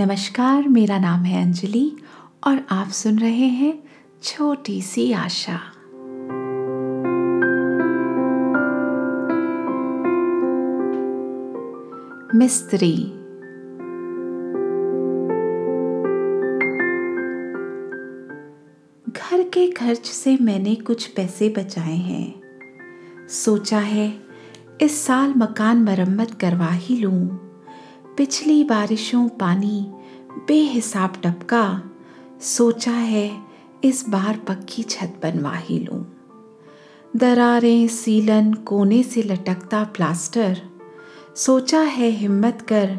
नमस्कार, मेरा नाम है अंजलि और आप सुन रहे हैं छोटी सी आशा। मिस्त्री। घर के खर्च से मैंने कुछ पैसे बचाए हैं। सोचा है, इस साल मकान मरम्मत करवा ही लूँ। पिछली बारिशों पानी बेहिसाब टपका। सोचा है इस बार पक्की छत बनवा ही लूँ। दरारें सीलन कोने से लटकता प्लास्टर। सोचा है हिम्मत कर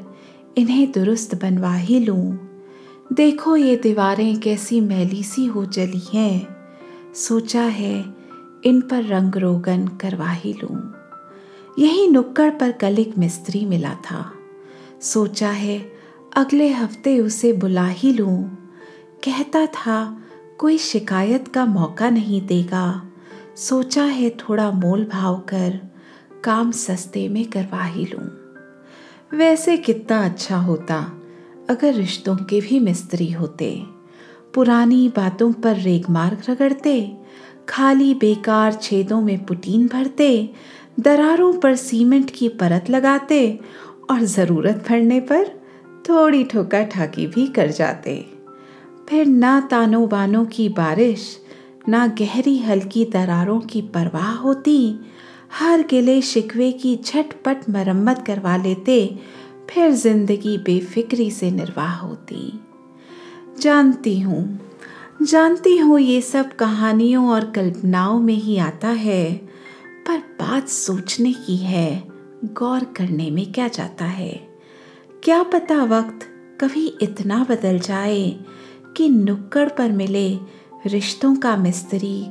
इन्हें दुरुस्त बनवा ही लूँ। देखो ये दीवारें कैसी मैली सी हो चली हैं। सोचा है इन पर रंग रोगन करवा ही लूँ। यही नुक्कड़ पर कल एक मिस्त्री मिला था। सोचा है, अगले हफ़्ते उसे बुला ही लूँ। कहता था, कोई शिकायत का मौका नहीं देगा। सोचा है थोड़ा मोल भाव कर, काम सस्ते में करवा ही लूँ। वैसे कितना अच्छा होता, अगर रिश्तों के भी मिस्त्री होते। पुरानी बातों पर रेगमार्ग रगड़ते, खाली बेकार छेदों में पुटीन भरते, दरारों पर सीमेंट की परत लगाते और ज़रूरत पड़ने पर थोड़ी ठोका ठाकी भी कर जाते। फिर ना तानों बानों की बारिश, ना गहरी हल्की दरारों की परवाह होती। हर गिले शिकवे की झटपट मरम्मत करवा लेते, फिर ज़िंदगी बेफिक्री से निर्वाह होती। जानती हूँ जानती हूँ ये सब कहानियों और कल्पनाओं में ही आता है, पर बात सोचने की है। गौर करने में क्या जाता है? क्या पता वक्त कभी इतना बदल जाए कि नुक्कड़ पर मिले रिश्तों का मिस्त्री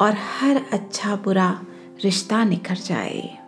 और हर अच्छा बुरा रिश्ता निखर जाए।